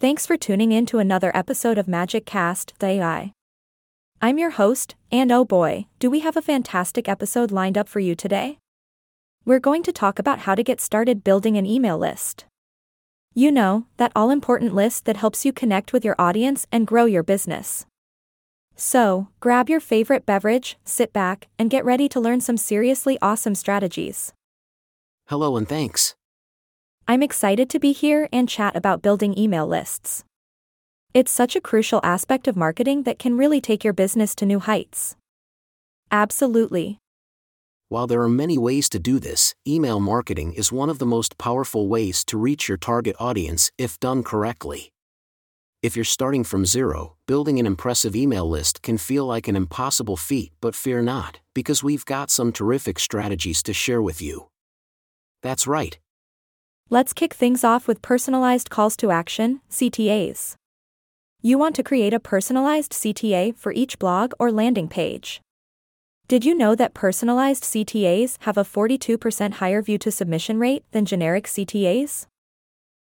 Thanks for tuning in to another episode of Magic Cast, the AI. I'm your host, and oh boy, do we have a fantastic episode lined up for you today. We're going to talk about how to get started building an email list. You know, that all important list that helps you connect with your audience and grow your business. So, grab your favorite beverage, sit back, and get ready to learn some seriously awesome strategies. Hello and thanks. I'm excited to be here and chat about building email lists. It's such a crucial aspect of marketing that can really take your business to new heights. Absolutely. While there are many ways to do this, email marketing is one of the most powerful ways to reach your target audience if done correctly. If you're starting from zero, building an impressive email list can feel like an impossible feat, but fear not, because we've got some terrific strategies to share with you. That's right. Let's kick things off with personalized calls to action, CTAs. You want to create a personalized CTA for each blog or landing page. Did you know that personalized CTAs have a 42% higher view to submission rate than generic CTAs?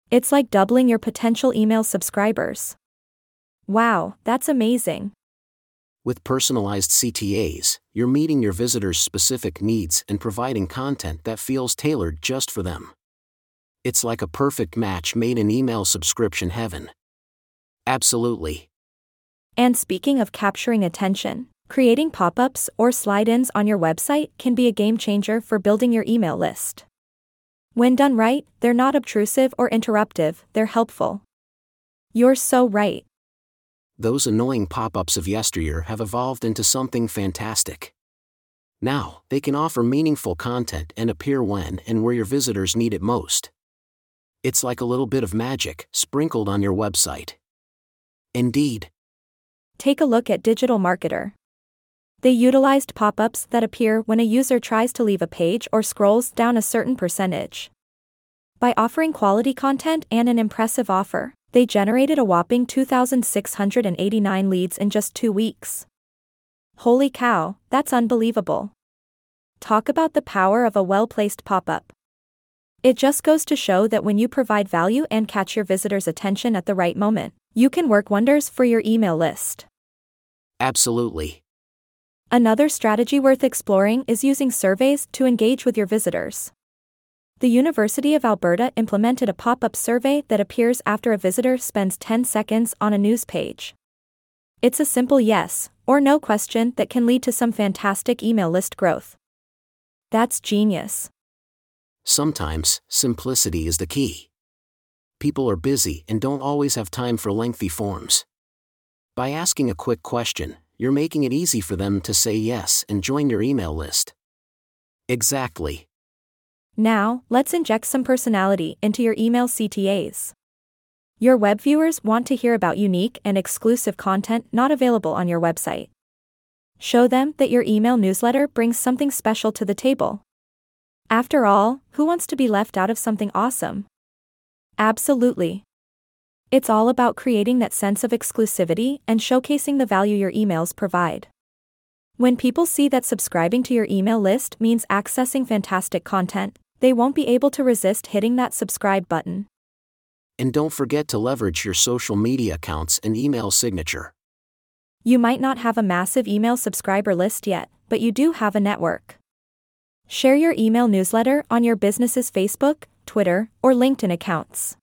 It's like doubling your potential email subscribers. Wow, that's amazing. With personalized CTAs, you're meeting your visitors' specific needs and providing content that feels tailored just for them. It's like a perfect match made in email subscription heaven. Absolutely. And speaking of capturing attention, creating pop ups or slide ins on your website can be a game changer for building your email list. When done right, they're not obtrusive or interruptive, they're helpful. You're so right. Those annoying pop ups of yesteryear have evolved into something fantastic. Now, they can offer meaningful content and appear when and where your visitors need it most. It's like a little bit of magic sprinkled on your website. Indeed. Take a look at Digital Marketer. They utilized pop ups that appear when a user tries to leave a page or scrolls down a certain percentage. By offering quality content and an impressive offer, they generated a whopping 2,689 leads in just two weeks. Holy cow, that's unbelievable. Talk about the power of a well placed pop up. It just goes to show that when you provide value and catch your visitors' attention at the right moment, you can work wonders for your email list. Absolutely. Another strategy worth exploring is using surveys to engage with your visitors. The University of Alberta implemented a pop up survey that appears after a visitor spends 10 seconds on a news page. It's a simple yes or no question that can lead to some fantastic email list growth. That's genius. Sometimes, simplicity is the key. People are busy and don't always have time for lengthy forms. By asking a quick question, you're making it easy for them to say yes and join your email list. Exactly. Now, let's inject some personality into your email CTAs. Your web viewers want to hear about unique and exclusive content not available on your website. Show them that your email newsletter brings something special to the table. After all, who wants to be left out of something awesome? Absolutely. It's all about creating that sense of exclusivity and showcasing the value your emails provide. When people see that subscribing to your email list means accessing fantastic content, they won't be able to resist hitting that subscribe button. And don't forget to leverage your social media accounts and email signature. You might not have a massive email subscriber list yet, but you do have a network. Share your email newsletter on your business's Facebook, Twitter, or LinkedIn accounts.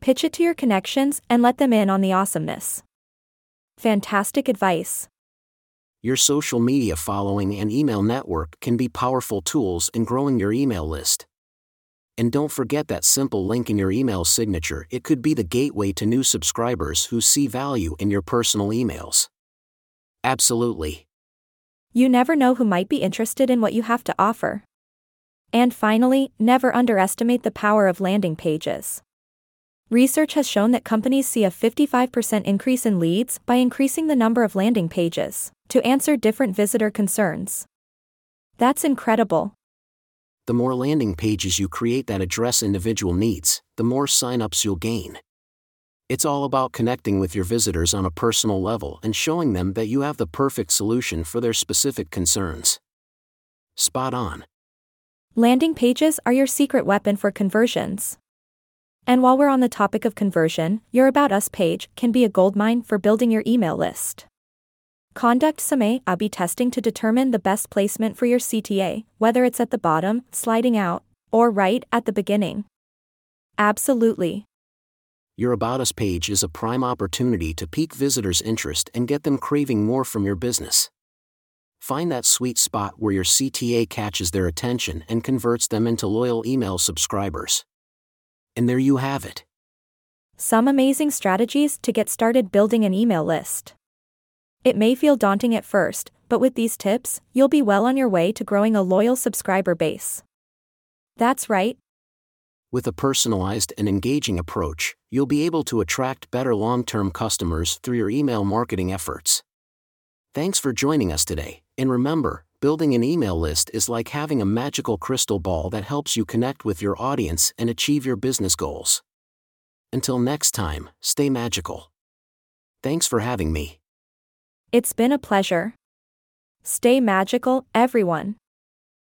Pitch it to your connections and let them in on the awesomeness. Fantastic advice. Your social media following and email network can be powerful tools in growing your email list. And don't forget that simple link in your email signature, it could be the gateway to new subscribers who see value in your personal emails. Absolutely. You never know who might be interested in what you have to offer. And finally, never underestimate the power of landing pages. Research has shown that companies see a 55% increase in leads by increasing the number of landing pages to answer different visitor concerns. That's incredible. The more landing pages you create that address individual needs, the more signups you'll gain. It's all about connecting with your visitors on a personal level and showing them that you have the perfect solution for their specific concerns. Spot on. Landing pages are your secret weapon for conversions. And while we're on the topic of conversion, your About Us page can be a goldmine for building your email list. Conduct some A B testing to determine the best placement for your CTA, whether it's at the bottom, sliding out, or right at the beginning. Absolutely. Your About Us page is a prime opportunity to pique visitors' interest and get them craving more from your business. Find that sweet spot where your CTA catches their attention and converts them into loyal email subscribers. And there you have it. Some amazing strategies to get started building an email list. It may feel daunting at first, but with these tips, you'll be well on your way to growing a loyal subscriber base. That's right. With a personalized and engaging approach, you'll be able to attract better long term customers through your email marketing efforts. Thanks for joining us today, and remember, building an email list is like having a magical crystal ball that helps you connect with your audience and achieve your business goals. Until next time, stay magical. Thanks for having me. It's been a pleasure. Stay magical, everyone.